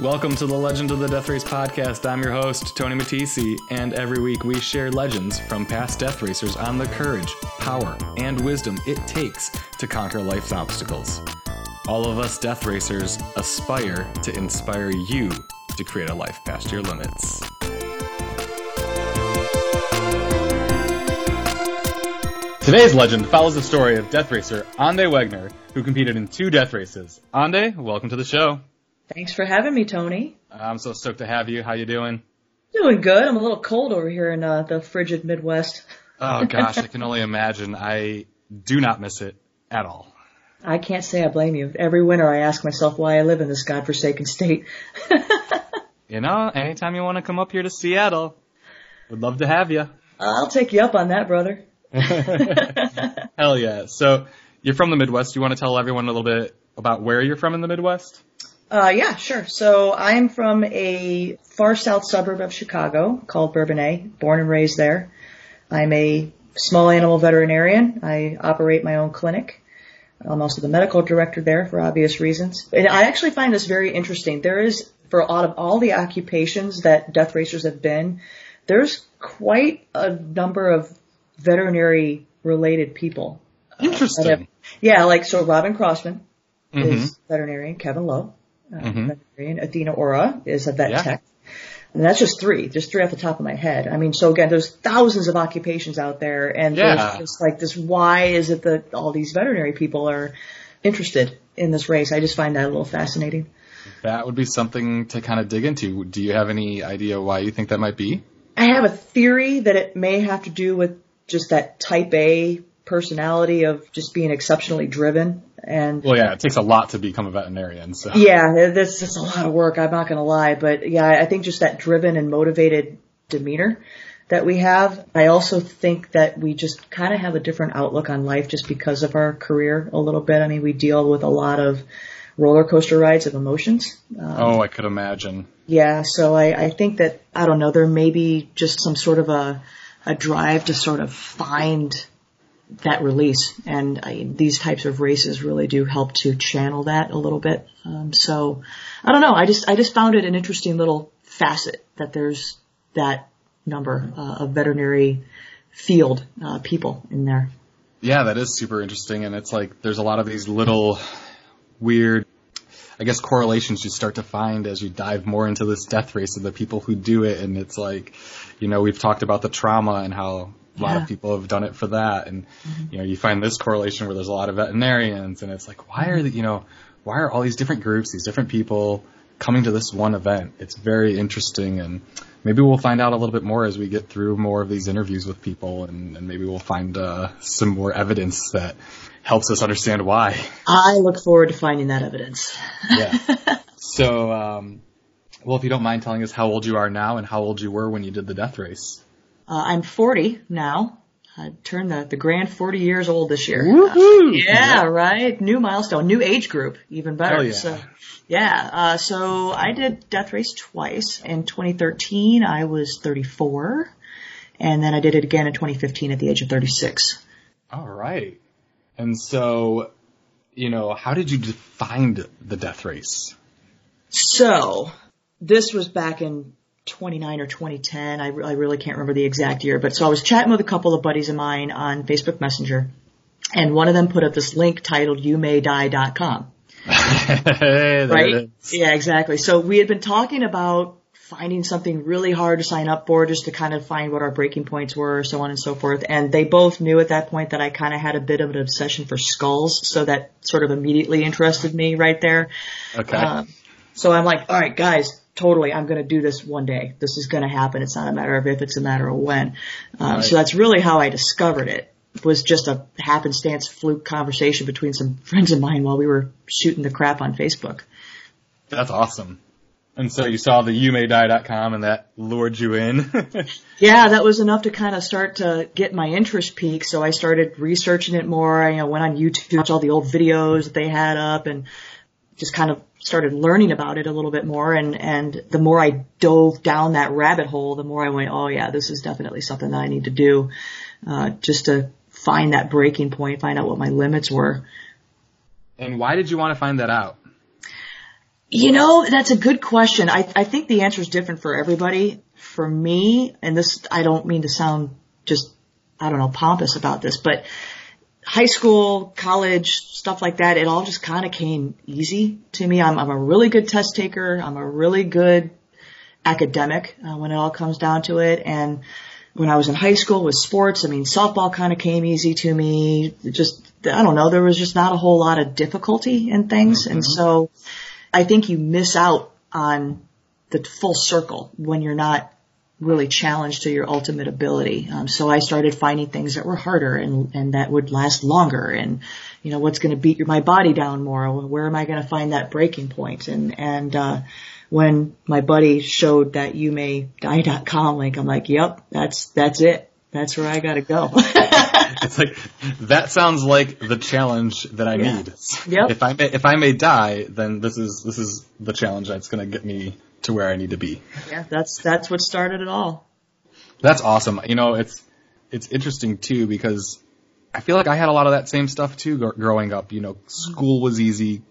Welcome to the Legend of the Death Race podcast. I'm your host, Tony Matisi, and every week we share legends from past death racers on the courage, power, and wisdom it takes to conquer life's obstacles. All of us death racers aspire to inspire you to create a life past your limits. Today's legend follows the story of death racer Andé Wegner, who competed in two death races. Andé, welcome to the show. Thanks for having me, Tony. I'm so stoked to have you. How you doing? Doing good. I'm a little cold over here in uh, the frigid Midwest. Oh gosh, I can only imagine. I do not miss it at all. I can't say I blame you. Every winter I ask myself why I live in this godforsaken state. you know, anytime you want to come up here to Seattle, would love to have you. I'll take you up on that, brother. Hell yeah. So, you're from the Midwest. Do you want to tell everyone a little bit about where you're from in the Midwest? Uh, yeah, sure. So I'm from a far south suburb of Chicago called Bourbonnais, born and raised there. I'm a small animal veterinarian. I operate my own clinic. I'm also the medical director there for obvious reasons. And I actually find this very interesting. There is, for out of all the occupations that death racers have been, there's quite a number of veterinary related people. Interesting. Uh, yeah, like so Robin Crossman mm-hmm. is veterinarian, Kevin Lowe, uh, mm-hmm. veterinarian, Athena Ora is a vet yeah. tech. And that's just three, just three off the top of my head. I mean, so again, there's thousands of occupations out there, and yeah. there's just like this. Why is it that all these veterinary people are interested in this race? I just find that a little fascinating. That would be something to kind of dig into. Do you have any idea why you think that might be? I have a theory that it may have to do with just that type A personality of just being exceptionally driven and well yeah it takes a lot to become a veterinarian so. Yeah this is a lot of work i'm not going to lie but yeah i think just that driven and motivated demeanor that we have. I also think that we just kind of have a different outlook on life just because of our career a little bit. I mean we deal with a lot of roller coaster rides of emotions um, oh i could imagine. Yeah so I, I think that i don't know there may be just some sort of a a drive to sort of find that release. And I, these types of races really do help to channel that a little bit. Um, so I don't know. I just I just found it an interesting little facet that there's that number uh, of veterinary field uh, people in there. Yeah, that is super interesting, and it's like there's a lot of these little weird I guess correlations you start to find as you dive more into this death race of the people who do it. And it's like, you know, we've talked about the trauma and how a lot yeah. of people have done it for that. And, mm-hmm. you know, you find this correlation where there's a lot of veterinarians and it's like, why are the, you know, why are all these different groups, these different people coming to this one event? It's very interesting and maybe we'll find out a little bit more as we get through more of these interviews with people and, and maybe we'll find uh, some more evidence that helps us understand why. I look forward to finding that evidence. yeah. So, um, well, if you don't mind telling us how old you are now and how old you were when you did the death race. Uh, I'm 40 now. I turned the, the grand 40 years old this year. Woohoo! Uh, yeah, right. New milestone, new age group, even better. yeah. So, yeah. Uh, so I did death race twice. In 2013, I was 34, and then I did it again in 2015 at the age of 36. All right. And so, you know, how did you define the death race? So, this was back in 29 or 2010. I, I really can't remember the exact year, but so I was chatting with a couple of buddies of mine on Facebook Messenger, and one of them put up this link titled youmaydie.com. hey, right? Yeah, exactly. So we had been talking about finding something really hard to sign up for just to kind of find what our breaking points were, so on and so forth. And they both knew at that point that I kind of had a bit of an obsession for skulls, so that sort of immediately interested me right there. Okay. Um, so I'm like, all right, guys, totally, I'm going to do this one day. This is going to happen. It's not a matter of if, it's a matter of when. Um, right. So that's really how I discovered it. it. Was just a happenstance fluke conversation between some friends of mine while we were shooting the crap on Facebook. That's awesome. And so you saw the youmaydie.com and that lured you in. yeah, that was enough to kind of start to get my interest peak. So I started researching it more. I you know, went on YouTube, watched all the old videos that they had up and just kind of started learning about it a little bit more. And, and the more I dove down that rabbit hole, the more I went, oh yeah, this is definitely something that I need to do, uh, just to find that breaking point, find out what my limits were. And why did you want to find that out? You know, that's a good question. I, I think the answer is different for everybody. For me, and this, I don't mean to sound just, I don't know, pompous about this, but high school, college, stuff like that, it all just kind of came easy to me. I'm, I'm a really good test taker. I'm a really good academic uh, when it all comes down to it. And when I was in high school with sports, I mean, softball kind of came easy to me. Just, I don't know, there was just not a whole lot of difficulty in things. Mm-hmm. And so I think you miss out on the full circle when you're not really challenged to your ultimate ability. Um, so I started finding things that were harder and, and that would last longer and, you know, what's going to beat your, my body down more? Where am I going to find that breaking point? And, and, uh, when my buddy showed that you may die.com link, I'm like, yep, that's, that's it. That's where I gotta go. it's like, that sounds like the challenge that I yeah. need. Yep. If I may, if I may die, then this is, this is the challenge that's gonna get me to where I need to be. Yeah, that's, that's what started it all. That's awesome. You know, it's, it's interesting too because I feel like I had a lot of that same stuff too growing up. You know, mm-hmm. school was easy.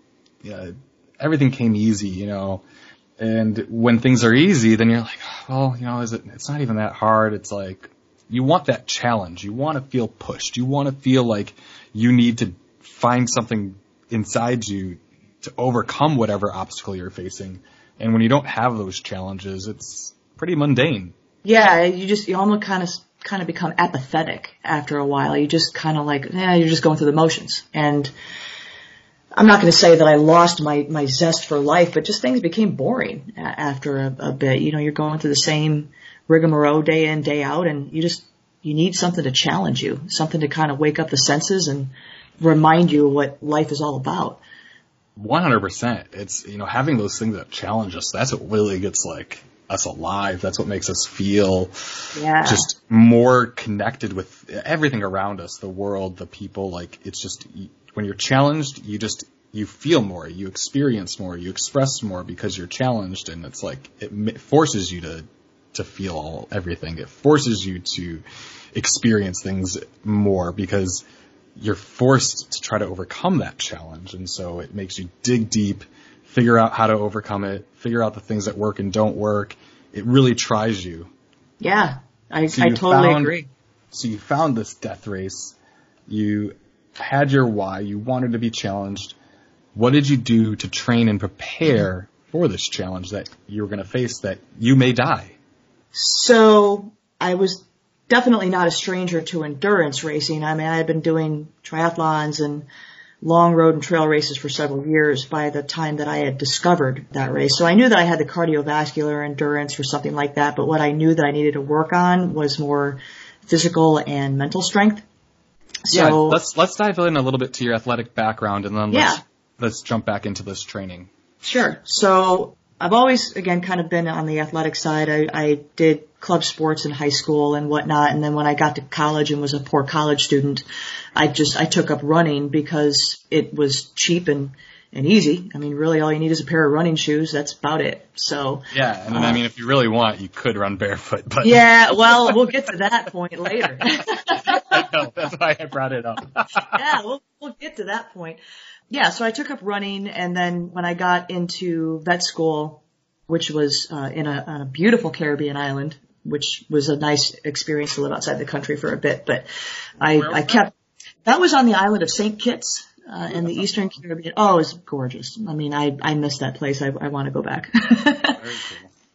Yeah, everything came easy, you know. And when things are easy, then you're like, oh, well, you know, is it, it's not even that hard. It's like, you want that challenge. You want to feel pushed. You want to feel like you need to find something inside you to overcome whatever obstacle you're facing. And when you don't have those challenges, it's pretty mundane. Yeah, you just, you almost kind of, kind of become apathetic after a while. You just kind of like, yeah, you're just going through the motions. And, I'm not going to say that I lost my, my zest for life, but just things became boring after a, a bit. You know, you're going through the same rigmarole day in, day out, and you just, you need something to challenge you, something to kind of wake up the senses and remind you what life is all about. 100%. It's, you know, having those things that challenge us, that's what really gets like us alive. That's what makes us feel yeah. just more connected with everything around us, the world, the people. Like it's just when you're challenged, you just you feel more, you experience more, you express more because you're challenged, and it's like it forces you to to feel all, everything. It forces you to experience things more because you're forced to try to overcome that challenge, and so it makes you dig deep, figure out how to overcome it, figure out the things that work and don't work. It really tries you. Yeah, I, so I totally found, agree. So you found this death race. You had your why, you wanted to be challenged. What did you do to train and prepare for this challenge that you were going to face that you may die? So I was definitely not a stranger to endurance racing. I mean, I had been doing triathlons and long road and trail races for several years by the time that I had discovered that race. So I knew that I had the cardiovascular endurance for something like that, but what I knew that I needed to work on was more physical and mental strength. So, yeah, let's let's dive in a little bit to your athletic background and then let's yeah. let's jump back into this training. Sure. So I've always again kind of been on the athletic side. I, I did club sports in high school and whatnot, and then when I got to college and was a poor college student, I just I took up running because it was cheap and and easy. I mean, really, all you need is a pair of running shoes. That's about it. So yeah, and uh, I mean, if you really want, you could run barefoot. But yeah, well, we'll get to that point later. I know that's why I brought it up. yeah, we'll we'll get to that point. Yeah, so I took up running, and then when I got into vet school, which was uh, in a, on a beautiful Caribbean island, which was a nice experience to live outside the country for a bit, but I I kept. That was on the island of St. Kitts uh, in the Eastern Caribbean. Oh, it's gorgeous. I mean, I I miss that place. I I want to go back.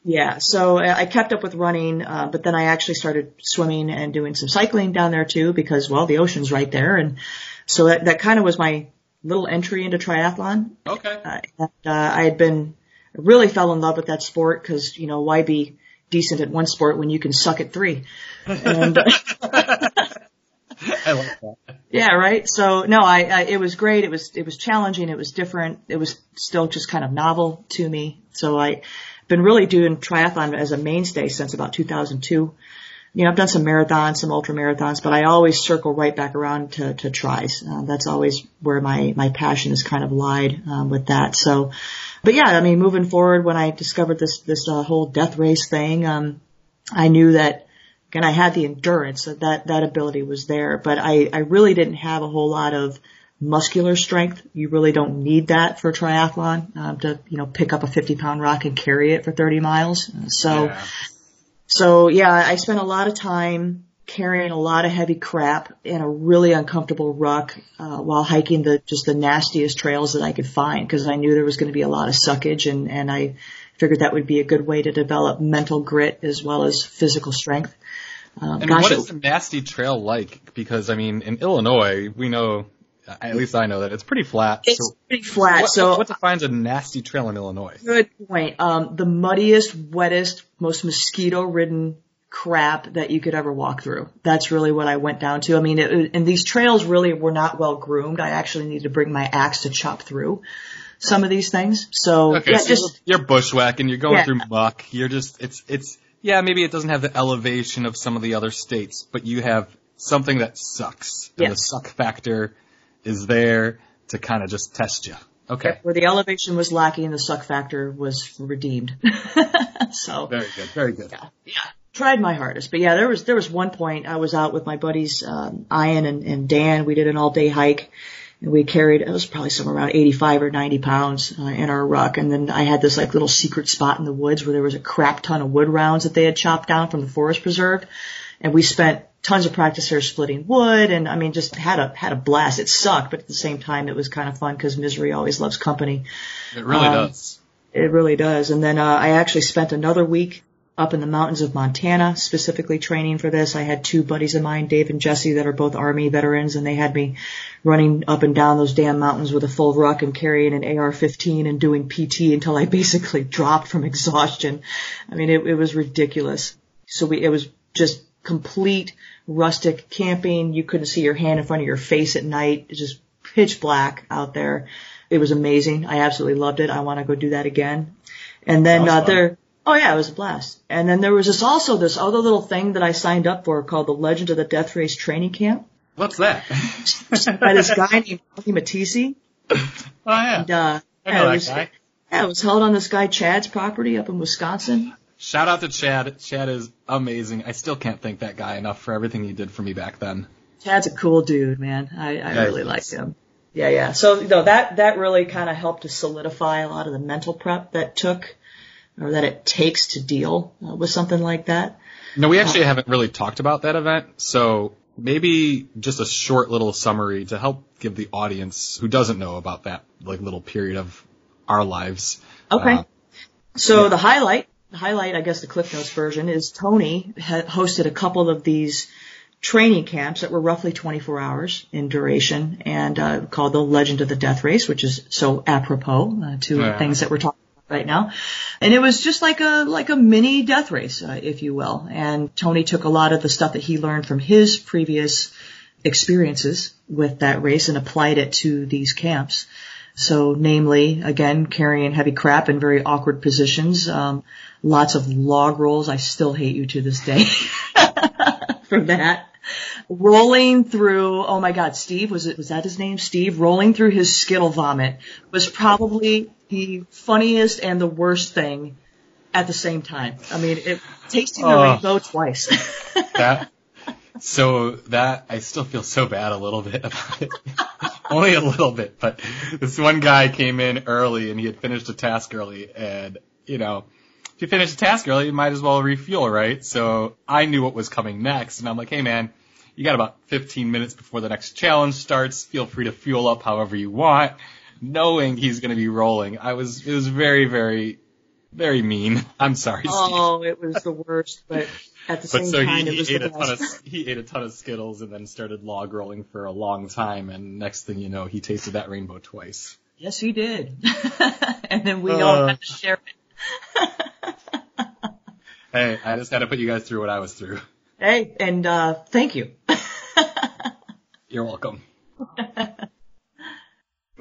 Yeah, so I kept up with running, uh, but then I actually started swimming and doing some cycling down there too because, well, the ocean's right there, and so that that kind of was my little entry into triathlon. Okay. Uh, and, uh, I had been really fell in love with that sport because you know why be decent at one sport when you can suck at three. And, I like that. Yeah, right. So no, I, I it was great. It was it was challenging. It was different. It was still just kind of novel to me. So I been really doing triathlon as a mainstay since about 2002. You know, I've done some marathons, some ultra marathons, but I always circle right back around to, to tries. Uh, that's always where my, my passion has kind of lied, um, with that. So, but yeah, I mean, moving forward, when I discovered this, this, uh, whole death race thing, um, I knew that and I had the endurance that that, that ability was there, but I, I really didn't have a whole lot of muscular strength. You really don't need that for triathlon um, to you know pick up a 50 pound rock and carry it for 30 miles. So Yeah. So yeah, I spent a lot of time carrying a lot of heavy crap in a really uncomfortable ruck uh, while hiking the just the nastiest trails that I could find because I knew there was going to be a lot of suckage and and I figured that would be a good way to develop mental grit as well as physical strength. Um, And gosh, what is a nasty trail like? Because I mean, in Illinois, we know, at least I know that it's pretty flat. it's so pretty flat. what, so what defines a nasty trail in Illinois? Good point. Um, the muddiest, wettest, most mosquito-ridden crap that you could ever walk through. That's really what I went down to. I mean, it, and these trails really were not well groomed. I actually needed to bring my axe to chop through some of these things. So Okay, yeah, so just you're bushwhacking, you're going Yeah. through muck, you're just, it's, it's, yeah, maybe it doesn't have the elevation of some of the other states, but you have something that sucks. And the suck factor is there to kind of just test you. Okay. where the elevation was lacking, the suck factor was redeemed. so Very good, very good. Yeah. Tried my hardest. But yeah, there was there was one point I was out with my buddies um, Ian and, and Dan. We did an all day hike, and we carried it was probably somewhere around 85 or 90 pounds uh, in our ruck. And then I had this like little secret spot in the woods where there was a crap ton of wood rounds that they had chopped down from the forest preserve, and we spent tons of practice here splitting wood and I mean just had a had a blast. It sucked, but at the same time it was kind of fun because misery always loves company. It really Um, does. It really does. And then uh, I actually spent another week up in the mountains of Montana, specifically training for this. I had two buddies of mine, Dave and Jesse, that are both Army veterans, and they had me running up and down those damn mountains with a full ruck and carrying an AR-15 and doing PT until I basically dropped from exhaustion. I mean, it, it was ridiculous. So we, it was just complete rustic camping. You couldn't see your hand in front of your face at night. It's just pitch black out there. It was amazing. I absolutely loved it. I want to go do that again. And then uh, there, oh yeah, it was a blast. And then there was this also this other little thing that I signed up for called the Legend of the Death Race Training Camp What's that? by this guy named Tony Matisi. Oh yeah. And, uh, I yeah, know it that was, guy. yeah, it was held on this guy Chad's property up in Wisconsin. Shout out to Chad. Chad is amazing. I still can't thank that guy enough for everything he did for me back then. Chad's a cool dude, man. I, I Yeah, really like him. Yeah, yeah. So you know, that that really kind of helped to solidify a lot of the mental prep that took or that it takes to deal uh, with something like that. No, we actually haven't really talked about that event, so maybe just a short little summary to help give the audience who doesn't know about that like little period of our lives. Okay. Uh, So Yeah. the highlight, highlight, I guess the Cliff Notes version is Tony hosted a couple of these training camps that were roughly 24 hours in duration and uh, called the Legend of the Death Race, which is so apropos uh, to Yeah. things that we're talking about right now. And it was just like a like a mini death race, uh, if you will. And Tony took a lot of the stuff that he learned from his previous experiences with that race and applied it to these camps. So namely, again, carrying heavy crap in very awkward positions, um, lots of log rolls. I still hate you to this day for that. Rolling through, oh my God, Steve, was it, was that his name? Steve, rolling through his Skittle vomit was probably the funniest and the worst thing at the same time. I mean, it, tasting the Oh. rainbow twice. that so that I still feel so bad a little bit about it. Only a little bit, but this one guy came in early and he had finished a task early and you know, if you finish a task early, you might as well refuel, right? So I knew what was coming next and I'm like, hey man, you got about 15 minutes before the next challenge starts. Feel free to fuel up however you want, knowing he's going to be rolling. I was, it was very, very, very mean. I'm sorry, Steve. oh, it was the worst, but at the But same so time, he, he ate a ton of he ate a ton of Skittles and then started log rolling for a long time. And next thing you know, he tasted that rainbow twice. Yes, he did. and then we all Uh. had to share it. Hey, I just had to put you guys through what I was through. Hey, and uh thank you. You're welcome.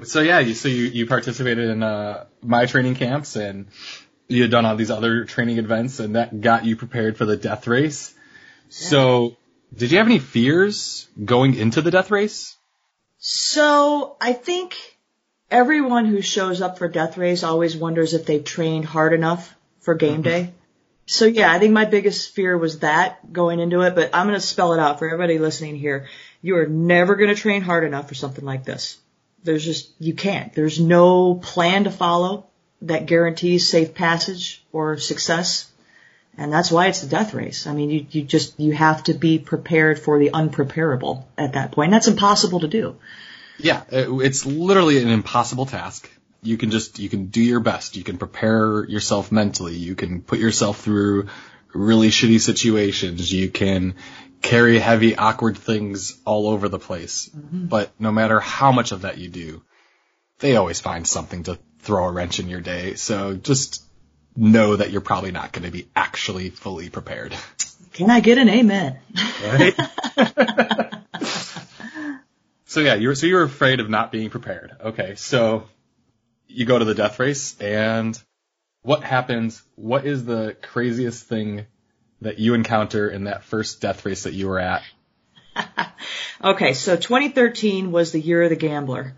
so yeah, you, so you, you participated in uh, my training camps and you had done all these other training events and that got you prepared for the death race. So did you have any fears going into the death race? So I think everyone who shows up for Death Race always wonders if they've trained hard enough for game mm-hmm. day. So yeah, I think my biggest fear was that going into it, but I'm going to spell it out for everybody listening here. You are never going to train hard enough for something like this. There's just, you can't. There's no plan to follow that guarantees safe passage or success. And that's why it's the death race. I mean, you, you just, you have to be prepared for the unpreparable at that point. And that's impossible to do. Yeah, uh, it's literally an impossible task. You can just, you can do your best. You can prepare yourself mentally. You can put yourself through really shitty situations. You can carry heavy, awkward things all over the place. Mm-hmm. But no matter how much of that you do, they always find something to throw a wrench in your day. So just know that you're probably not going to be actually fully prepared. Can I get an amen? Right? so yeah, you're so you're afraid of not being prepared. Okay, so you go to the death race and what happens? What is the craziest thing that you encounter in that first death race that you were at? Okay, so 2013 was the year of the gambler.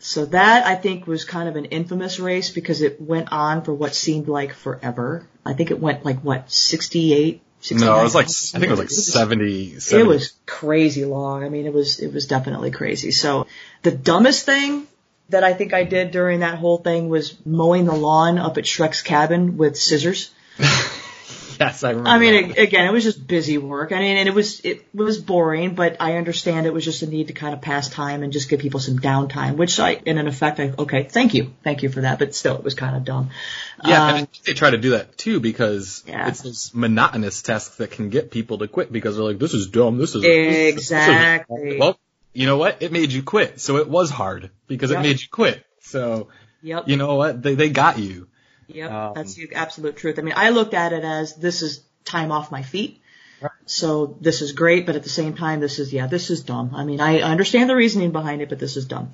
So that I think was kind of an infamous race because it went on for what seemed like forever. I think it went like what 68, 69 No, it was like I think it was like 70. 70. It was crazy long. I mean, it was it was definitely crazy. So the dumbest thing that I think I did during that whole thing was mowing the lawn up at Shrek's cabin with scissors. yes, I remember. I mean, that. again, it was just busy work. I mean, and it was it was boring, but I understand it was just a need to kind of pass time and just give people some downtime. Which I, in an effect, I okay, thank you, thank you for that. But still, it was kind of dumb. Yeah, Um, and I think they try to do that too because Yeah. it's those monotonous tasks that can get people to quit because they're like, "This is dumb. This is this is- Exactly. well, you know what? It made you quit, so it was hard because Yep. it made you quit. So Yep. you know what? They they got you. Yep, Um, that's the absolute truth. I mean, I looked at it as this is time off my feet. Right. So this is great, but at the same time, this is, yeah, this is dumb. I mean, I understand the reasoning behind it, but this is dumb.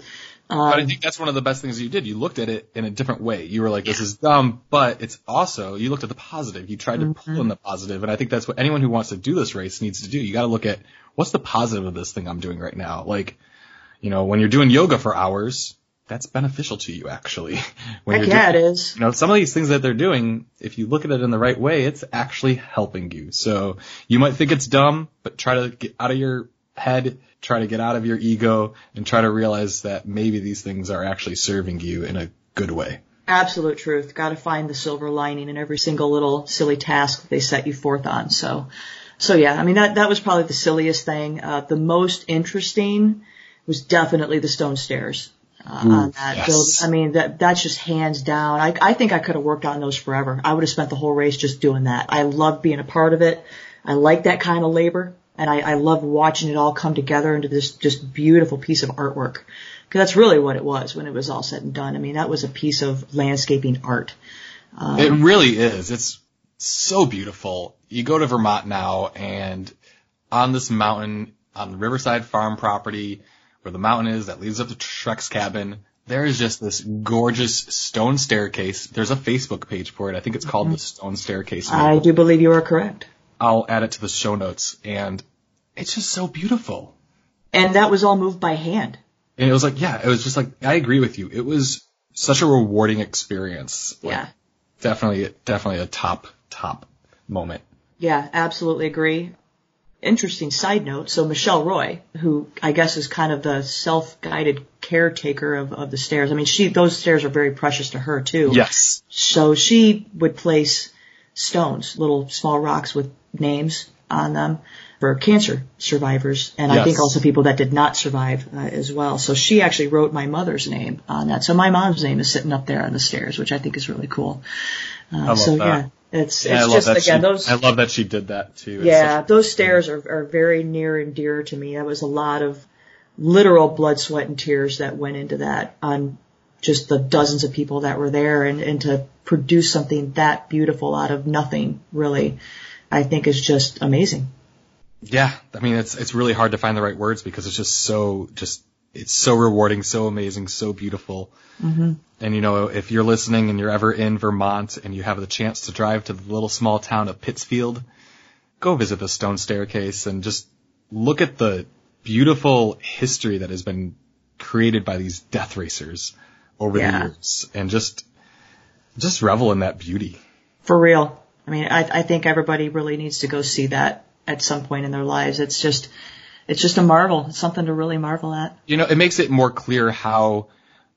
But I Um, think that's one of the best things you did. You looked at it in a different way. You were like, "This is dumb," but it's also you looked at the positive. You tried to Mm-hmm. pull in the positive, and I think that's what anyone who wants to do this race needs to do. You got to look at what's the positive of this thing I'm doing right now. Like, you know, when you're doing yoga for hours, that's beneficial to you actually. when heck yeah, it doing, is. you know, some of these things that they're doing, if you look at it in the right way, it's actually helping you. So you might think it's dumb, but try to get out of your head, try to get out of your ego, and try to realize that maybe these things are actually serving you in a good way. Absolute truth. Got to find the silver lining in every single little silly task that they set you forth on. So, so yeah, I mean, that, that was probably the silliest thing. Uh, the most interesting was definitely the stone stairs. Uh, on that yes. I mean, that, that's just hands down. I, I think I could have worked on those forever. I would have spent the whole race just doing that. I love being a part of it. I like that kind of labor and I, I love watching it all come together into this just beautiful piece of artwork. Cause that's really what it was when it was all said and done. I mean, that was a piece of landscaping art. Um, It really is. It's so beautiful. You go to Vermont now and on this mountain, on the Riverside Farm property, where the mountain is that leads up to Shrek's cabin, there is just this gorgeous stone staircase. There's a Facebook page for it. I think it's called the Stone Staircase. I do believe you are correct. I'll add it to the show notes and it's just so beautiful. And that was all moved by hand. And it was like, yeah, it was just like, I agree with you. It was such a rewarding experience. Like, Yeah. Definitely, definitely a top, top moment. Yeah, absolutely agree. Interesting side note. So Michelle Roy, who I guess is kind of the self-guided caretaker of, of the stairs. I mean, she, those stairs are very precious to her too. Yes. So she would place stones, little small rocks with names on them for cancer survivors, and I think also people that did not survive uh, as well. So she actually wrote my mother's name on that. So my mom's name is sitting up there on the stairs, which I think is really cool. Uh, so that. yeah, it's Yeah, I it's love just that again she, those. I love that she did that too. It's Yeah, those stairs are, are very near and dear to me. That was a lot of literal blood, sweat, and tears that went into that on just the dozens of people that were there and, and to produce something that beautiful out of nothing really, I think is just amazing. yeah. I mean, it's it's really hard to find the right words because it's just so just it's so rewarding, so amazing, so beautiful. Mm-hmm. And you know, if you're listening and you're ever in Vermont and you have the chance to drive to the little small town of Pittsfield, go visit the stone staircase and just look at the beautiful history that has been created by these death racers over Yeah. the years and just just revel in that beauty. For real. I mean, I, I think everybody really needs to go see that at some point in their lives. It's just, it's just a marvel. It's something to really marvel at. You know, it makes it more clear how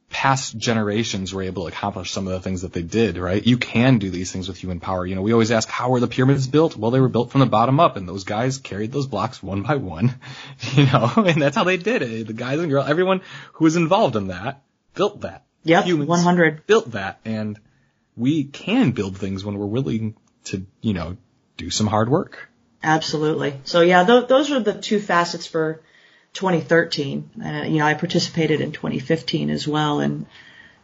past generations were able to accomplish some of the things that they did, right? You can do these things with human power. You know, we always ask, how were the pyramids built? Well, they were built from the bottom up, and those guys carried those blocks one by one, you know, and that's how they did it. The guys and girls, everyone who was involved in that built that. Yep, Humans 100. built that, and we can build things when we're willing to, you know, do some hard work. Absolutely. So yeah, th- those are the two facets for 2013. Uh, you know, I participated in 2015 as well, and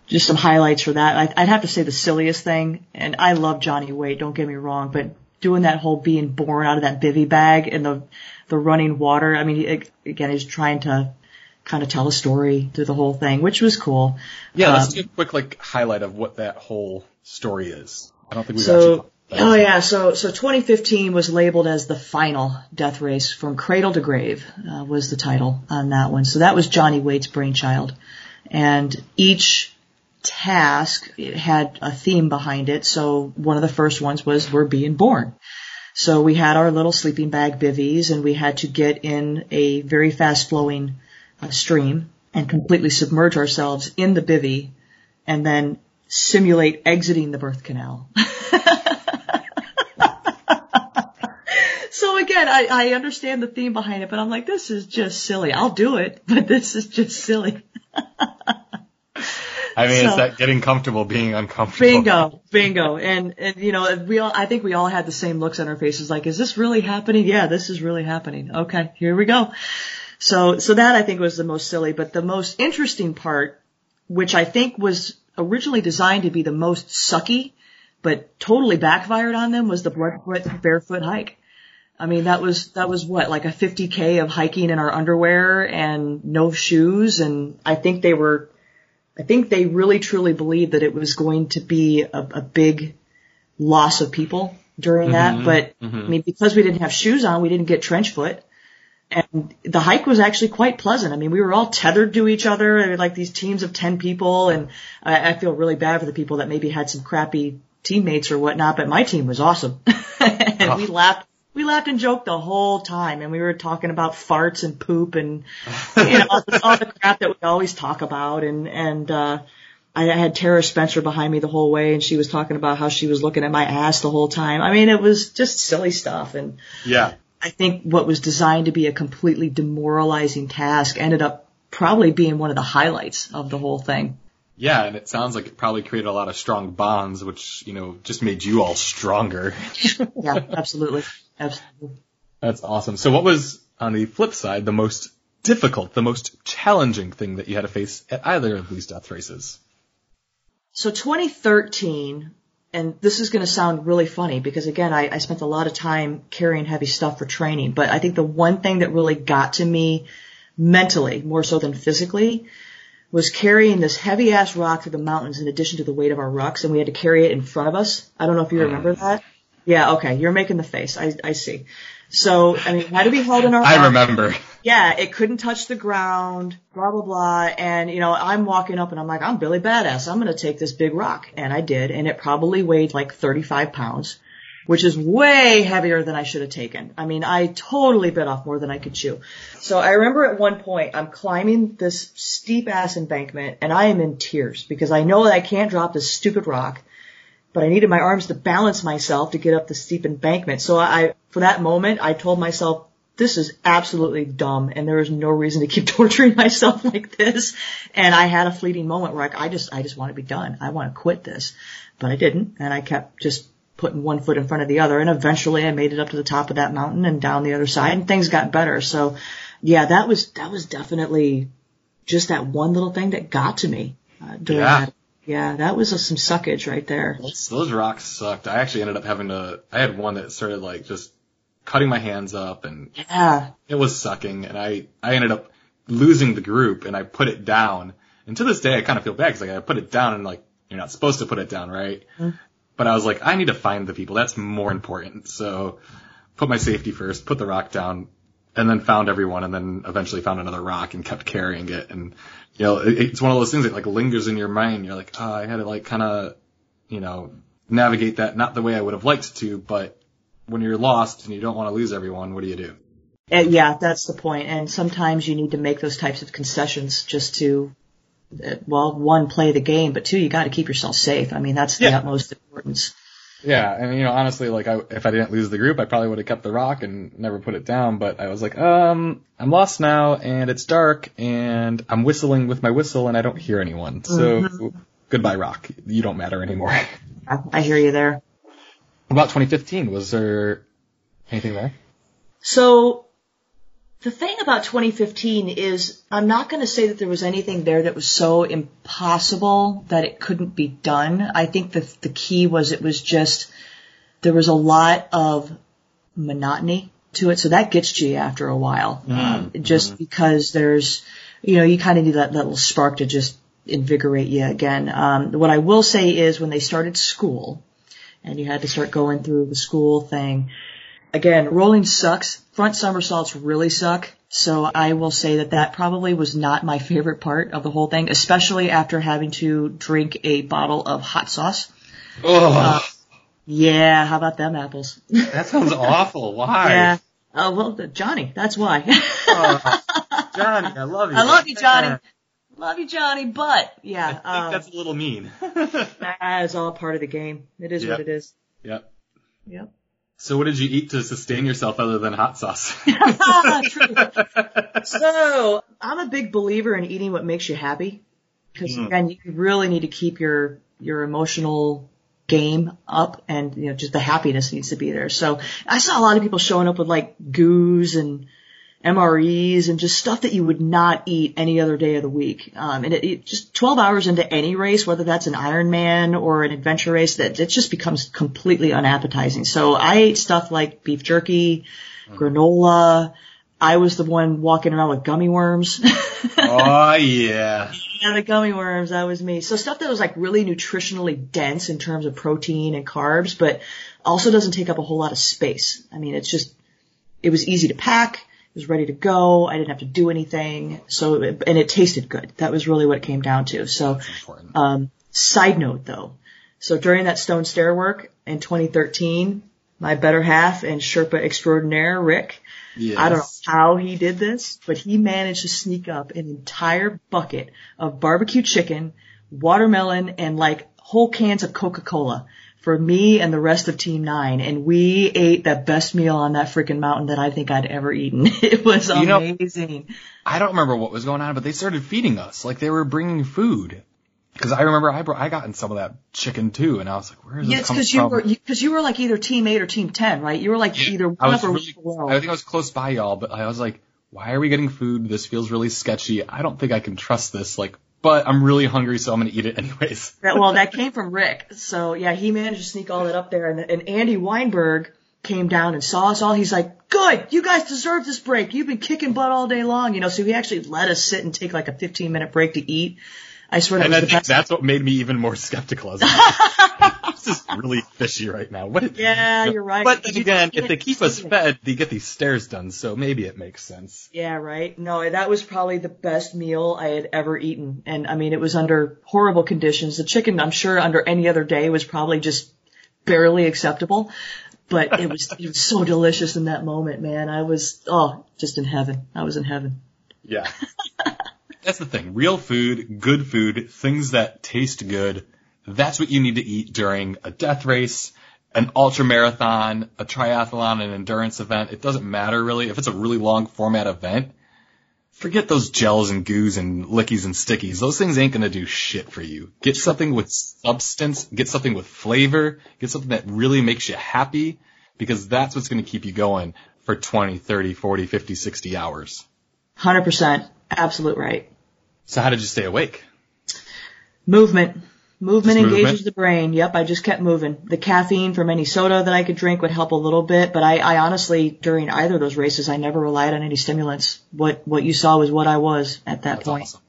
just some highlights for that. I, I'd have to say the silliest thing, and I love Johnny Waite. Don't get me wrong, but doing that whole being born out of that bivy bag and the the running water. I mean, he, again, he's trying to kind of tell a story through the whole thing, which was cool. Yeah, let's Um, do a quick like highlight of what that whole story is. I don't think we've So, actually. Oh yeah, so so 2015 was labeled as the final death race from cradle to grave uh, was the title on that one. So that was Johnny Waite's brainchild, and each task had a theme behind it. So one of the first ones was we're being born. So we had our little sleeping bag bivvies, and we had to get in a very fast flowing uh, stream and completely submerge ourselves in the bivvy, and then simulate exiting the birth canal. so again, I, I understand the theme behind it, but I'm like, this is just silly. I'll do it, but this is just silly. I mean, it's so- that getting comfortable being uncomfortable. Bingo, bingo. And, and, you know, we all, I think we all had the same looks on our faces like, is this really happening? Yeah, this is really happening. Okay, here we go. So, so that I think was the most silly, but the most interesting part, which I think was originally designed to be the most sucky, but totally backfired on them was the barefoot hike. I mean, that was, that was what, like a 50k of hiking in our underwear and no shoes. And I think they were, I think they really truly believed that it was going to be a, a big loss of people during that. Mm-hmm. But mm-hmm. I mean, because we didn't have shoes on, we didn't get trench foot. And the hike was actually quite pleasant. I mean, we were all tethered to each other, like these teams of 10 people. And I, I feel really bad for the people that maybe had some crappy teammates or whatnot, but my team was awesome. and we oh. laughed. We laughed and joked the whole time, and we were talking about farts and poop and you know all the, all the crap that we always talk about. And and uh, I had Tara Spencer behind me the whole way, and she was talking about how she was looking at my ass the whole time. I mean, it was just silly stuff, and Yeah. I think what was designed to be a completely demoralizing task ended up probably being one of the highlights of the whole thing. Yeah, and it sounds like it probably created a lot of strong bonds, which, you know, just made you all stronger. Yeah, absolutely, absolutely. That's awesome. So what was, on the flip side, the most difficult, the most challenging thing that you had to face at either of these death races? So 2013, and this is going to sound really funny because again, I, I spent a lot of time carrying heavy stuff for training, but I think the one thing that really got to me mentally, more so than physically, was carrying this heavy ass rock through the mountains in addition to the weight of our rucks, and we had to carry it in front of us. I don't know if you uh-huh. remember that. Yeah, okay, you're making the face. I, I see. So, I mean, it had to be held in our I remember. yeah, it couldn't touch the ground, blah, blah, blah. And, you know, I'm walking up and I'm like, I'm Billy Badass. I'm going to take this big rock. And I did. And it probably weighed like 35 pounds, which is way heavier than I should have taken. I mean, I totally bit off more than I could chew. So I remember at one point I'm climbing this steep ass embankment and I am in tears because I know that I can't drop this stupid rock but I needed my arms to balance myself to get up the steep embankment. So I, for that moment, I told myself, this is absolutely dumb and there is no reason to keep torturing myself like this. And I had a fleeting moment where I, I just, I just want to be done. I want to quit this, but I didn't. And I kept just putting one foot in front of the other. And eventually I made it up to the top of that mountain and down the other side and things got better. So yeah, that was, that was definitely just that one little thing that got to me uh, during Yeah. that. Yeah, that was a, some suckage right there. Those, those rocks sucked. I actually ended up having to, I had one that started like just cutting my hands up and Yeah. it was sucking and I, I ended up losing the group and I put it down. And to this day I kind of feel bad because like I put it down and like, you're not supposed to put it down, right? But I was like, I need to find the people. That's more important. So put my safety first, put the rock down, and then found everyone and then eventually found another rock and kept carrying it. And, you know, it, it's one of those things that like lingers in your mind. You're like, oh, I had to like kind of, you know, navigate that not the way I would have liked to, but when you're lost and you don't want to lose everyone, what do you do? Uh, yeah, that's the point. And sometimes you need to make those types of concessions just to, well, one, play the game, but two, you got to keep yourself safe. I mean, that's the Yeah. utmost importance. Yeah, and you know, honestly, like I, if I didn't lose the group, I probably would have kept the rock and never put it down. But I was like, um, I'm lost now, and it's dark, and I'm whistling with my whistle, and I don't hear anyone. So goodbye, rock. You don't matter anymore. I, I hear you there. About 2015, was there anything there? So the thing about 2015 is I'm not going to say that there was anything there that was so impossible that it couldn't be done. I think the the key was it was just there was a lot of monotony to it, so that gets to you after a while. Um, just because there's, you know, you kind of need that, that little spark to just invigorate you again. Um, what I will say is when they started school, and you had to start going through the school thing, again, rolling sucks. Front somersaults really suck. So I will say that that probably was not my favorite part of the whole thing, especially after having to drink a bottle of hot sauce. Oh, Yeah, how about them apples? that sounds awful. Why? yeah. Oh, well, Johnny, that's why. Oh, Johnny, I love you. I love you, Johnny. Love you, Johnny, but yeah, I think um, that's a little mean. that is all part of the game. It is what it is. yep. Yep. So what did you eat to sustain yourself other than hot sauce? So I'm a big believer in eating what makes you happy, because Mm. again, you really need to keep your your emotional game up, and you know just the happiness needs to be there. So I saw a lot of people showing up with like goos and MREs and just stuff that you would not eat any other day of the week. Um, and it, it just 12 hours into any race, whether that's an Ironman or an adventure race, that it just becomes completely unappetizing. So I ate stuff like beef jerky, granola. I was the one walking around with gummy worms. oh yeah. Yeah, the gummy worms, that was me. So stuff that was like really nutritionally dense in terms of protein and carbs, but also doesn't take up a whole lot of space. I mean, it's just, it was easy to pack, was ready to go, I didn't have to do anything, so, and it tasted good. That was really what it came down to. So, um, side note though, so during that stone stair work in 2013, my better half and Sherpa extraordinaire, Rick, Yes. I don't know how he did this, but he managed to sneak up an entire bucket of barbecue chicken, watermelon, and like whole cans of Coca-Cola for me and the rest of Team Nine. And we ate the best meal on that freaking mountain that I think I'd ever eaten. It was You know- amazing. I don't remember what was going on, but they started feeding us like they were bringing food. Because I remember I brought, I gotten some of that chicken too, and I was like, "Where is yeah, this coming because you from?" were because you were like either Team Eight or Team Ten, right? You were like either I one was or really, below. I think I was close by y'all, but I was like, "Why are we getting food? This feels really sketchy. I don't think I can trust this." Like, but I'm really hungry, so I'm gonna eat it anyways. That, well, that came from Rick. So yeah, he managed to sneak all that up there. And, and Andy Weinberg came down and saw us all. He's like, good, you guys deserve this break. You've been kicking butt all day long. You know, so he actually let us sit and take like a 15 minute break to eat. I swear that And was I the think best. that's what made me even more skeptical. Like, this is really fishy right now. What? Yeah, you're right. But then again, if they keep us it. fed, they get these stairs done, so maybe it makes sense. Yeah, right. No, that was probably the best meal I had ever eaten. And I mean, it was under horrible conditions. The chicken, I'm sure under any other day was probably just barely acceptable. But it was, it was so delicious in that moment, man. I was, oh, just in heaven. I was in heaven. Yeah. That's the thing. Real food, good food, things that taste good. That's what you need to eat during a death race, an ultra marathon, a triathlon, an endurance event. It doesn't matter really. If it's a really long format event, forget those gels and goos and lickies and stickies. Those things ain't gonna do shit for you. Get something with substance, get something with flavor, get something that really makes you happy, because that's what's gonna keep you going for 20, 30, 40, 50, 60 hours. 100%. Absolute right. So how did you stay awake? Movement. Movement Just engages movement? the brain. Yep, I just kept moving. The caffeine from any soda that I could drink would help a little bit, but I, I honestly, during either of those races, I never relied on any stimulants. What, what you saw was what I was at that That's point. awesome.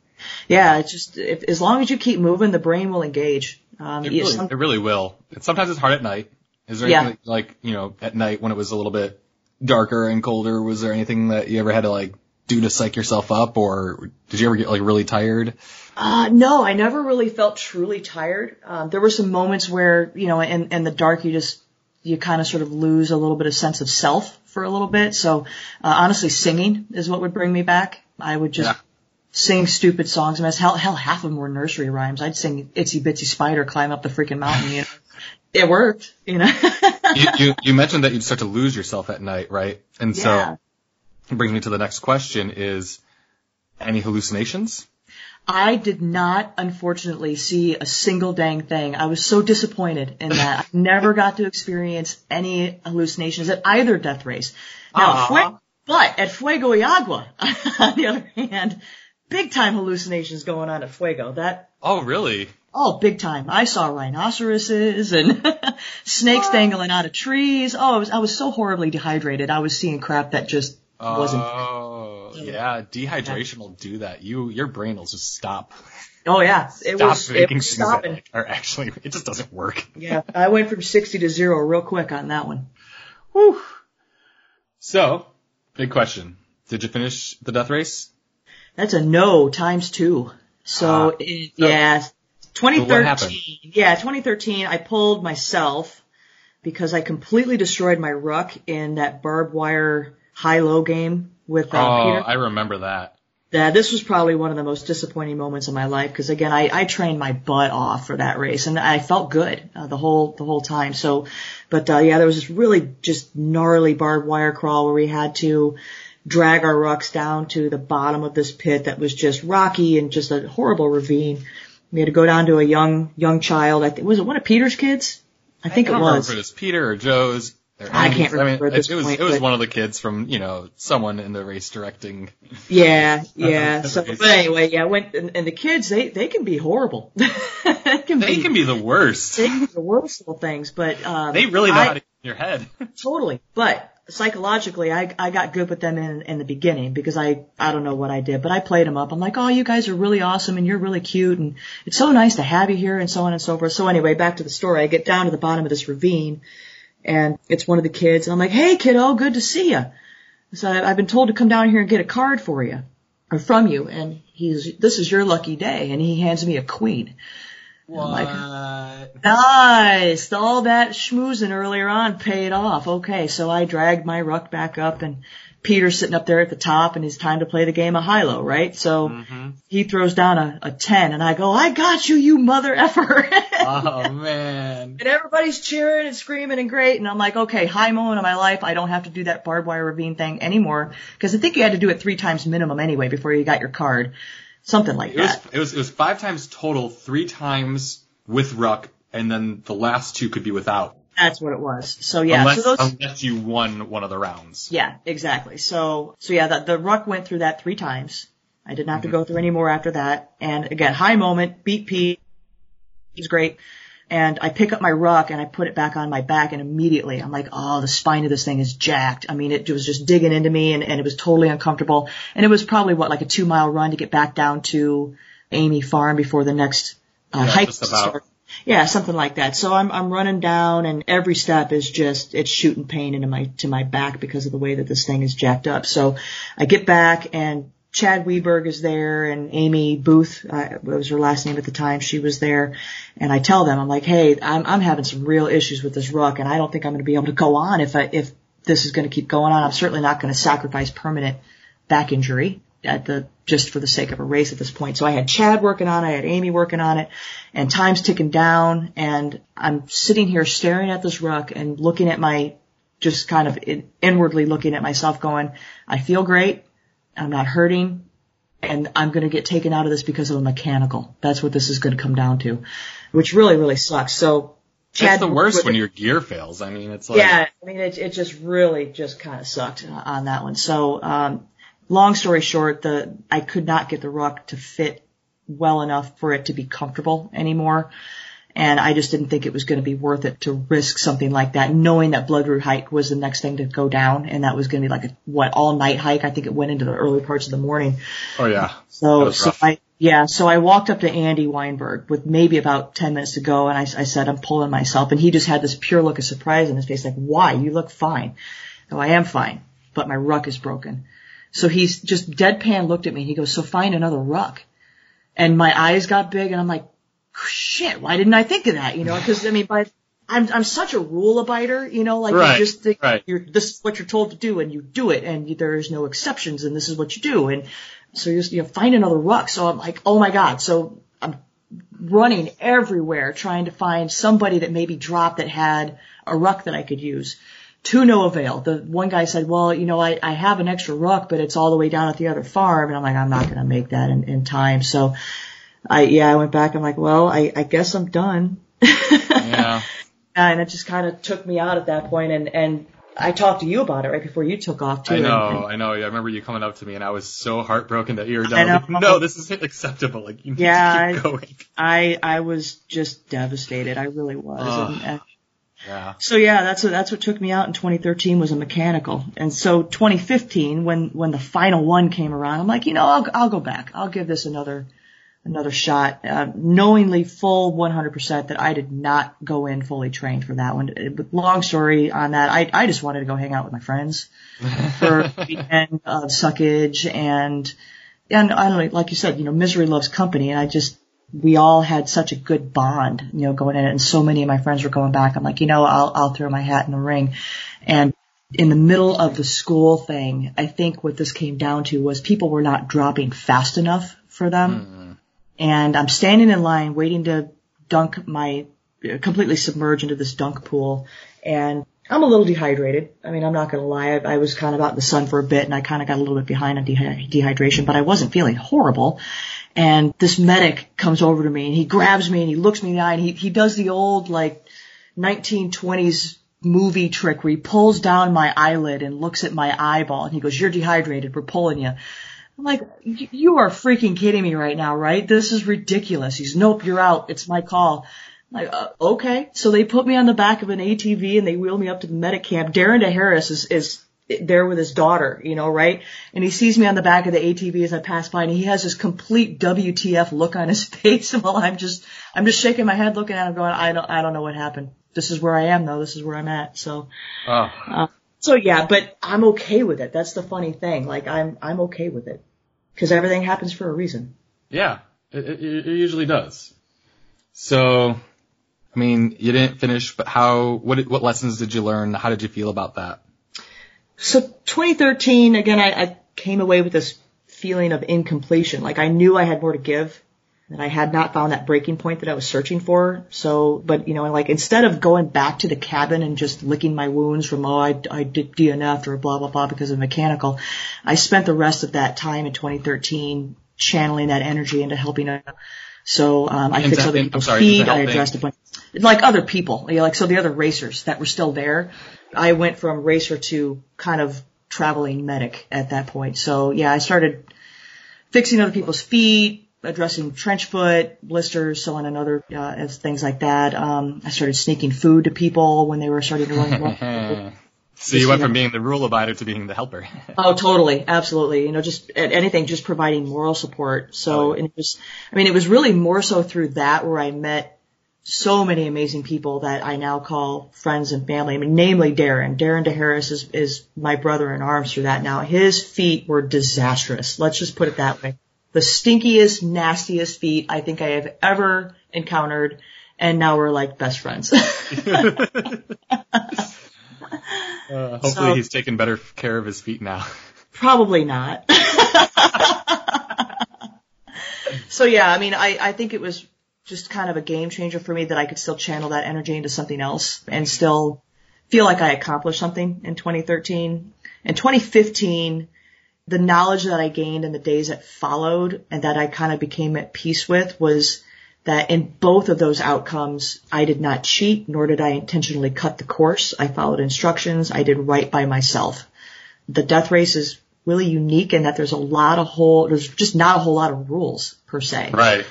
Yeah, it's just, if, as long as you keep moving, the brain will engage. Um, It really, some- it really will. And sometimes it's hard at night. Is there Yeah. anything like, you know, at night when it was a little bit darker and colder, was there anything that you ever had to like do to psych yourself up or did you ever get like really tired? Uh, no, I never really felt truly tired. Um, there were some moments where, you know, in, in the dark, you just, you kind of sort of lose a little bit of sense of self for a little bit. So uh, honestly, singing is what would bring me back. I would just Yeah. sing stupid songs. I mean, hell, hell, half of them were nursery rhymes. I'd sing "Itsy Bitsy Spider" climb up the freaking mountain. You know, it worked. You know. you, you, you mentioned that you'd start to lose yourself at night, right? And Yeah. so, brings me to the next question is, any hallucinations? I did not, unfortunately, see a single dang thing. I was so disappointed in that. I never got to experience any hallucinations at either death race. Now. Fue- but at Fuego y Agua, on the other hand, big time hallucinations going on at Fuego. That, Oh, really? oh, big time. I saw rhinoceroses and snakes dangling out of trees. Oh, I was, I was so horribly dehydrated. I was seeing crap that just wasn't. Oh, yeah. Dehydration will do that. You, your brain will just stop. Oh yeah, it stop was, it making was things that stopping. are actually, it just doesn't work. Yeah, I went from 60 to zero real quick on that one. Whew. So, big question. Did you finish the death race? That's a no times two. So, Ah. it, So- yeah, 2013. Yeah, 2013. I pulled myself because I completely destroyed my ruck in that barbed wire high-low game with uh, oh, Peter. I remember that. Yeah, this was probably one of the most disappointing moments of my life because again, I, I trained my butt off for that race and I felt good uh, the whole the whole time. So, but uh, yeah, there was this really just gnarly barbed wire crawl where we had to drag our rucks down to the bottom of this pit that was just rocky and just a horrible ravine. We had to go down to a young young child. I think was it one of Peter's kids? I think I it don't remember was. if it was Peter or Joe's. I can't remember I mean, it, was point, it was but- one of the kids from you know someone in the race directing. Yeah, yeah. So, but anyway, yeah. Went and, and the kids, they they can be horrible. they can They be can be the worst. they can be the worst little things, but um, They really know I- how to get in your head. totally. But psychologically, I I got good with them in in the beginning because I I don't know what I did, but I played them up. I'm like, oh, you guys are really awesome and you're really cute and it's so nice to have you here and so on and so forth. So anyway, back to the story. I get down to the bottom of this ravine, and it's one of the kids, and I'm like, hey, kiddo, good to see you. So I- I've been told to come down here and get a card for you or from you, and he's this is your lucky day, and he hands me a queen. What? Nice. All that schmoozing earlier on paid off. Okay, so I dragged my ruck back up and Peter's sitting up there at the top and it's time to play the game of high-low, right? So hmm he throws down a, a 10 and I go, I got you, you mother effer. Oh man. and everybody's cheering and screaming and great. And I'm like, okay, high moment of my life. I don't have to do that barbed wire ravine thing anymore. Cause I think you had to do it three times minimum anyway before you got your card. Something like It was that. it was it was five times total, three times with ruck, and then the last two could be without. That's what it was. So yeah, unless so those, unless you won one of the rounds. Yeah, exactly. So, so yeah, the, the ruck went through that three times. I didn't have to go through any more after that. And again, high moment, beat Pete. It was great. And I pick up my ruck and I put it back on my back and immediately I'm like, oh, the spine of this thing is jacked. I mean, it was just digging into me and, and it was totally uncomfortable. And it was probably what, like a two mile run to get back down to Amee Farm before the next uh, Yeah, hike. just about. started. Yeah, something like that. So I'm I'm running down and every step is just it's shooting pain into my to my back because of the way that this thing is jacked up. So I get back and Chad Weberg is there and Amy Booth, uh, was her last name at the time, she was there. And I tell them, I'm like, hey, I'm I'm having some real issues with this ruck and I don't think I'm going to be able to go on if I if this is going to keep going on. I'm certainly not going to sacrifice permanent back injury at the just for the sake of a race at this point. So I had Chad working on it, I had Amy working on it, and time's ticking down, and I'm sitting here staring at this ruck and looking at my, just kind of in, inwardly looking at myself, going, I feel great, I'm not hurting, and I'm going to get taken out of this because of a mechanical. That's what this is going to come down to, which really really sucks. So. Chad That's the worst when it. your gear fails. I mean, it's like Yeah, I mean, it, it just really just kind of sucked on that one. So, um, long story short, the, I could not get the ruck to fit well enough for it to be comfortable anymore. And I just didn't think it was going to be worth it to risk something like that, knowing that Blood Root hike was the next thing to go down. And that was going to be like a, what, all night hike. I think it went into the early parts of the morning. oh yeah. So, so. I, yeah, so I walked up to Andy Weinberg with maybe about 10 minutes to go and I, I said, I'm pulling myself. And he just had this pure look of surprise on his face, like, why? You look fine. No, I am fine, but my ruck is broken. So he's just deadpan looked at me. and He goes, so find another ruck. And my eyes got big and I'm like, shit, why didn't I think of that? You know, cause I mean, by, I'm I'm such a rule abider, you know, like Right, you just think right. you're this is what you're told to do and you do it and you, there is no exceptions and this is what you do and so you just you know, find another ruck. So I'm like, oh my god. So I'm running everywhere trying to find somebody that maybe dropped that had a ruck that I could use. To no avail. The one guy said, well, you know, I, I have an extra ruck, but it's all the way down at the other farm. And I'm like, I'm not going to make that in, in time. So I, yeah, I went back. I'm like, well, I, I guess I'm done. Yeah. and it just kind of took me out at that point and and I talked to you about it right before you took off too. I know, and- I know. I remember you coming up to me, and I was so heartbroken that you were done. Like, no, this isn't acceptable. Like, you need Yeah, to keep I- going. I I was just devastated. I really was. And, and Yeah. so yeah, that's what that's what took me out in 2013 was a mechanical. And so 2015, when when the final one came around, I'm like, you know, I'll I'll go back. I'll give this another another shot, uh, knowingly full 100% that I did not go in fully trained for that one. Uh, But long story on that, I I just wanted to go hang out with my friends for a weekend of suckage and and I don't know, like you said, you know, misery loves company, and I just we all had such a good bond, you know, going in it, and so many of my friends were going back. I'm like, you know, I'll I'll throw my hat in the ring, and in the middle of the school thing, I think what this came down to was people were not dropping fast enough for them, mm-hmm. and I'm standing in line waiting to dunk my completely submerge into this dunk pool, and I'm a little dehydrated. I mean, I'm not going to lie. I, I was kind of out in the sun for a bit and I kind of got a little bit behind on dehy- dehydration, but I wasn't feeling horrible. And this medic comes over to me and he grabs me and he looks me in the eye and he, he does the old like 1920s movie trick where he pulls down my eyelid and looks at my eyeball and he goes, you're dehydrated. We're pulling you. I'm like, "Y- you are freaking kidding me right now, right? This is ridiculous. He's, nope, you're out. It's my call. I'm like, uh, okay. So they put me on the back of an ATV and they wheel me up to the medic camp. Darren DeHarris is, is there with his daughter, you know, right? And he sees me on the back of the ATV as I pass by and he has this complete WTF look on his face while I'm just, I'm just shaking my head looking at him going, I don't, I don't know what happened. This is where I am though. This is where I'm at. So, Oh, so yeah, but I'm okay with it. That's the funny thing. Like I'm, I'm okay with it. Cause everything happens for a reason. yeah. It, it, it usually does. So, I mean, you didn't finish, but how? What what lessons did you learn? How did you feel about that? So 2013, again, I, I came away with this feeling of incompletion. Like I knew I had more to give, and I had not found that breaking point that I was searching for. So, but you know, like instead of going back to the cabin and just licking my wounds from oh I, I did DNF or blah blah blah because of mechanical, I spent the rest of that time in 2013 channeling that energy into helping. uh, So um, I fixed other people's feet. I addressed a bunch like other people, you know, like so the other racers that were still there. I went from racer to kind of traveling medic at that point. So yeah, I started fixing other people's feet, addressing trench foot, blisters, so on and other uh, as things like that. Um, I started sneaking food to people when they were starting to run. low. so you went from being the rule abider to being the helper. Oh, totally, absolutely. You know, just anything, just providing moral support. So, Oh, yeah. and it was, I mean, it was really more so through that where I met so many amazing people that I now call friends and family. I mean, namely Darren. Darren DeHarris is, is my brother in arms for that now. His feet were disastrous. Let's just put it that way. The stinkiest, nastiest feet I think I have ever encountered. And now we're like best friends. Uh, hopefully, So- he's taking better care of his feet now. Probably not. so yeah, I mean, I, I think it was just kind of a game changer for me that I could still channel that energy into something else and still feel like I accomplished something in 2013. In 2015, the knowledge that I gained in the days that followed and that I kind of became at peace with was that in both of those outcomes, I did not cheat, nor did I intentionally cut the course. I followed instructions. I did right by myself the death race is really unique in that there's a lot of whole, there's just not a whole lot of rules per se. Right.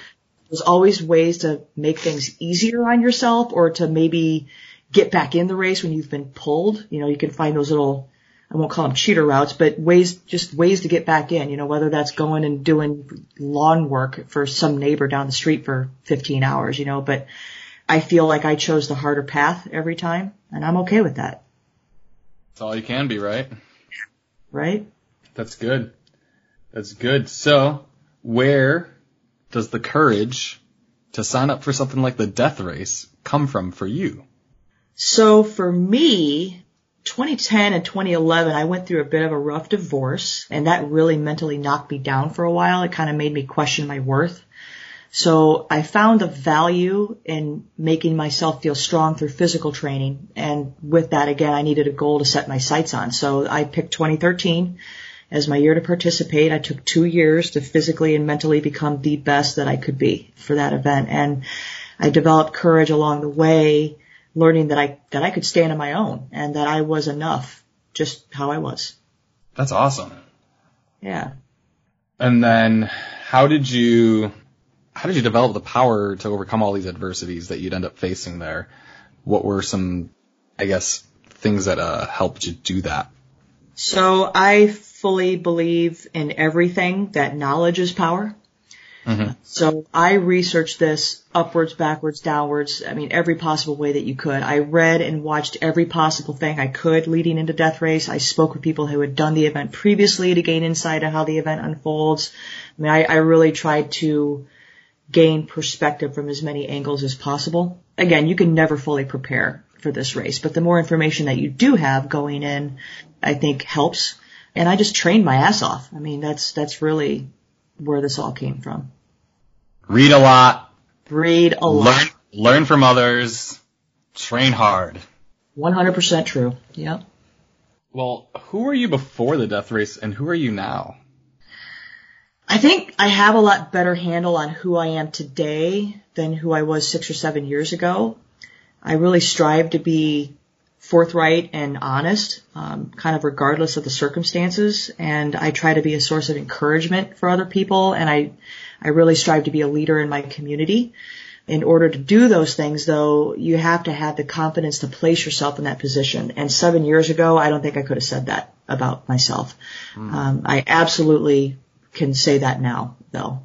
There's always ways to make things easier on yourself or to maybe get back in the race when you've been pulled. You know, you can find those little, I won't call them cheater routes, but ways, just ways to get back in, you know, whether that's going and doing lawn work for some neighbor down the street for 15 hours, you know, but I feel like I chose the harder path every time and I'm okay with that, That's all you can be, right? right? That's good. That's good. So, where does the courage to sign up for something like the death race come from for you? So for me, 2010 and 2011, I went through a bit of a rough divorce and that really mentally knocked me down for a while. It kind of made me question my worth. So I found the value in making myself feel strong through physical training. And with that, again, I needed a goal to set my sights on. So I picked 2013 as my year to participate. I took two years to physically and mentally become the best that I could be for that event. And I developed courage along the way, learning that I, that I could stand on my own and that I was enough just how I was. That's awesome. Yeah. And then how did you how did you develop the power to overcome all these adversities that you'd end up facing there? What were some, I guess, things that uh, helped you do that? So I fully believe in everything that knowledge is power. Mm-hmm. So I researched this upwards, backwards, downwards. I mean, every possible way that you could. I read and watched every possible thing I could leading into Death Race. I spoke with people who had done the event previously to gain insight on how the event unfolds. I mean, I, I really tried to gain perspective from as many angles as possible. Again, you can never fully prepare for this race, but the more information that you do have going in, I think helps. And I just trained my ass off. I mean, that's, that's really where this all came from. Read a lot. Read a learn, lot. Learn from others. Train hard. 100% true. Yep. Well, who were you before the death race and who are you now? I think I have a lot better handle on who I am today than who I was six or seven years ago. I really strive to be forthright and honest, um, kind of regardless of the circumstances. And I try to be a source of encouragement for other people. And I, I really strive to be a leader in my community. In order to do those things, though, you have to have the confidence to place yourself in that position. And seven years ago, I don't think I could have said that about myself. Mm. Um, I absolutely can say that now, though.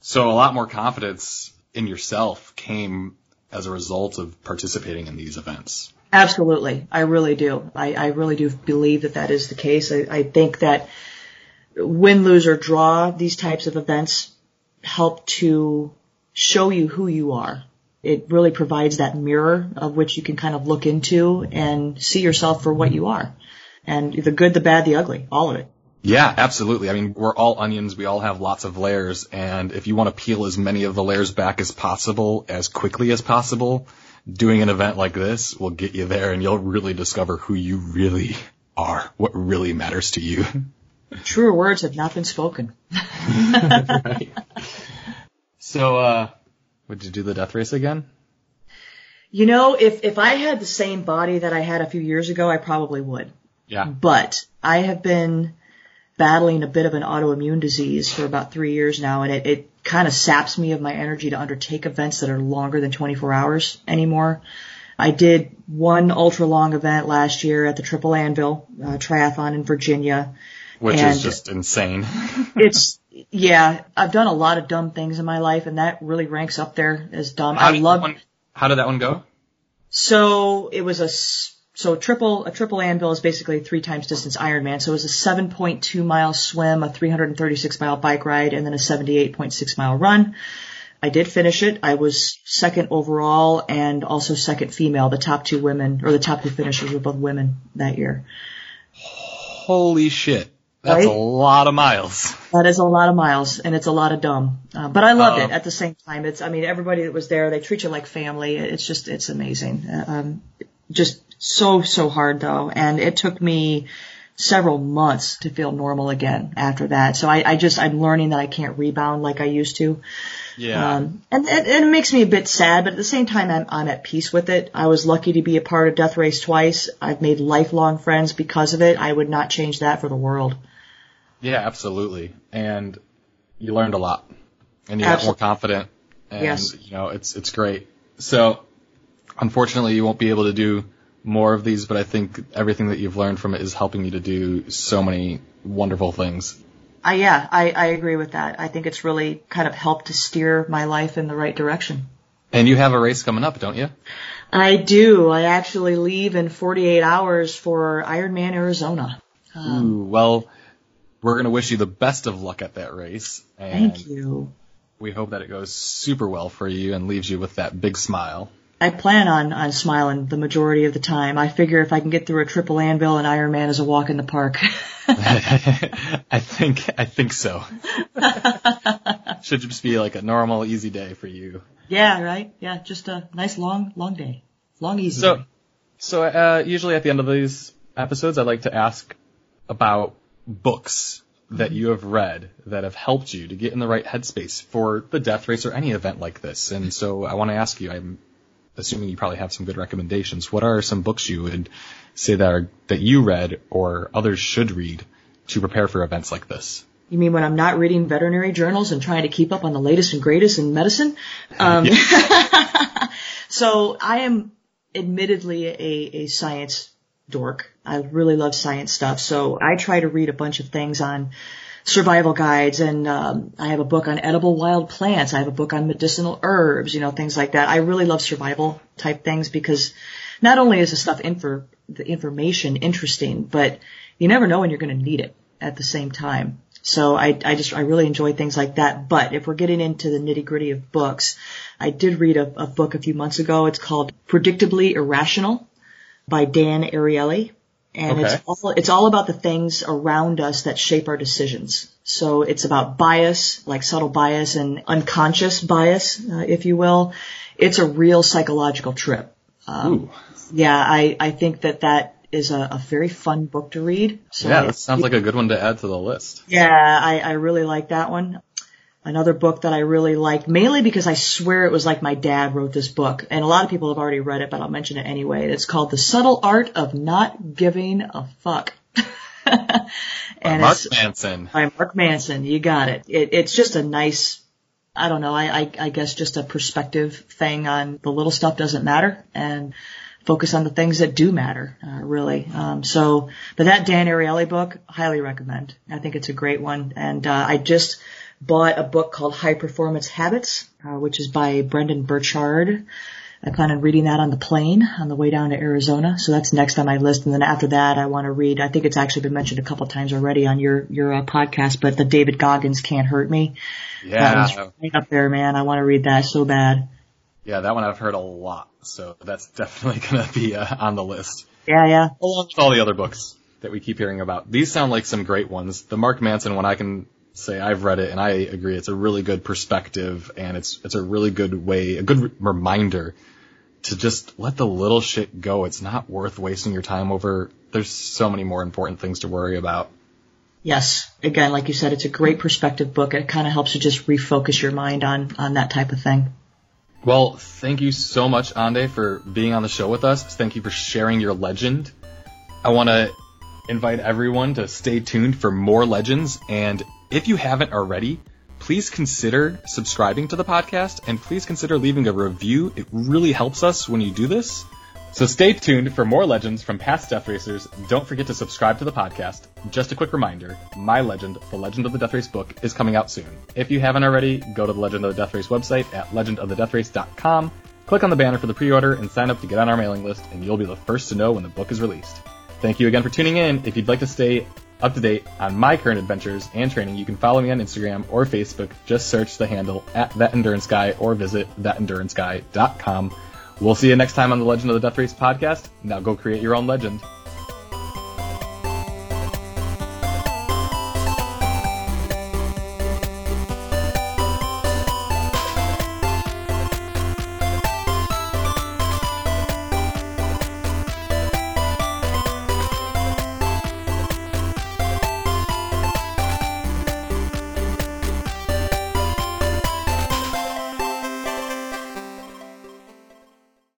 So a lot more confidence in yourself came as a result of participating in these events. Absolutely. I really do. I, I really do believe that that is the case. I, I think that win, lose, or draw, these types of events help to show you who you are. It really provides that mirror of which you can kind of look into and see yourself for what you are. And the good, the bad, the ugly, all of it. Yeah, absolutely. I mean, we're all onions. We all have lots of layers. And if you want to peel as many of the layers back as possible, as quickly as possible, doing an event like this will get you there and you'll really discover who you really are, what really matters to you. Truer words have not been spoken. right. So, uh, would you do the death race again? You know, if, if I had the same body that I had a few years ago, I probably would. Yeah. But I have been battling a bit of an autoimmune disease for about three years now, and it, it kind of saps me of my energy to undertake events that are longer than 24 hours anymore. I did one ultra long event last year at the Triple Anvil uh, Triathlon in Virginia. Which is just insane. it's, yeah, I've done a lot of dumb things in my life and that really ranks up there as dumb. How I love. One, How did that one go? So it was a so triple, a triple anvil is basically three times distance Ironman. So it was a 7.2 mile swim, a 336 mile bike ride, and then a 78.6 mile run. I did finish it. I was second overall and also second female. The top two women, or the top two finishers were both women that year. Holy shit. That's right? a lot of miles. That is a lot of miles, and it's a lot of dumb. Uh, but I loved it at the same time. It's, I mean, everybody that was there, they treat you like family. It's just, it's amazing. Uh, um, just so, so hard though. And it took me several months to feel normal again after that. So I, I just, I'm learning that I can't rebound like I used to. Yeah. Um, and, and, and it makes me a bit sad, but at the same time, I'm, I'm at peace with it. I was lucky to be a part of Death Race twice. I've made lifelong friends because of it. I would not change that for the world. Yeah, absolutely. And you learned a lot and you got more confident and yes. you know, it's, it's great. So unfortunately you won't be able to do more of these, but I think everything that you've learned from it is helping you to do so many wonderful things. Uh, yeah, I, I agree with that. I think it's really kind of helped to steer my life in the right direction. And you have a race coming up, don't you? I do. I actually leave in 48 hours for Ironman Arizona. Um, Ooh, well, we're going to wish you the best of luck at that race. thank you. We hope that it goes super well for you and leaves you with that big smile. I plan on, on smiling the majority of the time. I figure if I can get through a triple anvil and Ironman is a walk in the park. I think I think so. Should just be like a normal, easy day for you. Yeah, right. Yeah, just a nice long, long day, long easy. So, day. so uh, usually at the end of these episodes, I like to ask about books that you have read that have helped you to get in the right headspace for the death race or any event like this. And so I want to ask you, I'm assuming you probably have some good recommendations. What are some books you would say that are, that you read or others should read to prepare for events like this? You mean when I'm not reading veterinary journals and trying to keep up on the latest and greatest in medicine? Um, so I am admittedly a, a science dork. I really love science stuff. So I try to read a bunch of things on survival guides and um, I have a book on edible wild plants. I have a book on medicinal herbs, you know, things like that. I really love survival type things because not only is the stuff infor- the information interesting, but you never know when you're going to need it at the same time. So I, I just, I really enjoy things like that. But if we're getting into the nitty gritty of books, I did read a, a book a few months ago. It's called Predictably Irrational by Dan Ariely. And Okay. it's all, it's all about the things around us that shape our decisions. So it's about bias, like subtle bias and unconscious bias, uh, if you will. It's a real psychological trip. Um, Ooh. yeah, I, I think that that is a, a very fun book to read. So yeah, that sounds like a good one to add to the list. yeah, I, I really like that one. Another book that I really liked, mainly because I swear it was like my dad wrote this book, and a lot of people have already read it, but I'll mention it anyway. It's called The Subtle Art of Not Giving a Fuck. and by Mark Manson. by Mark Manson. You got it. it. It's just a nice, I don't know, I, I, I guess just a perspective thing on the little stuff doesn't matter and focus on the things that do matter, uh, really. Um, so, but that Dan Ariely book, highly recommend. I think it's a great one. And, uh, I just bought a book called High Performance Habits, uh, which is by Brendon Burchard. I plan on reading that on the plane on the way down to Arizona. So that's next on my list. And then after that, I want to read, I think it's actually been mentioned a couple times already on your, your uh, podcast, but the David Goggins Can't Hurt Me. Yeah, one's right up there, man. I want to read that so bad. yeah, that one I've heard a lot, so that's definitely gonna be uh, on the list. Yeah, yeah. Along with all the other books that we keep hearing about. These sound like some great ones. The Mark Manson one, I can say I've read it and I agree. It's a really good perspective and it's it's a really good way, a good re- reminder to just let the little shit go. It's not worth wasting your time over. There's so many more important things to worry about. Yes. Again, like you said, it's a great perspective book. It kind of helps you just refocus your mind on, on that type of thing. Well, thank you so much, Andé, for being on the show with us. Thank you for sharing your legend. I want to invite everyone to stay tuned for more legends. And if you haven't already, please consider subscribing to the podcast and please consider leaving a review. It really helps us when you do this. So stay tuned for more legends from past Death Racers. Don't forget to subscribe to the podcast. Just a quick reminder, My Legend, The Legend of the Death Race book, is coming out soon. If you haven't already, go to the Legend of the Death Race website at legendofthedeathrace.com, click on the banner for the pre-order, and sign up to get on our mailing list, and you'll be the first to know when the book is released. Thank you again for tuning in. If you'd like to stay up to date on my current adventures and training, you can follow me on Instagram or Facebook. Just search the handle at That Endurance Guy or visit thatenduranceguy.com. We'll see you next time on the Legend of the Death Race podcast. Now go create your own legend.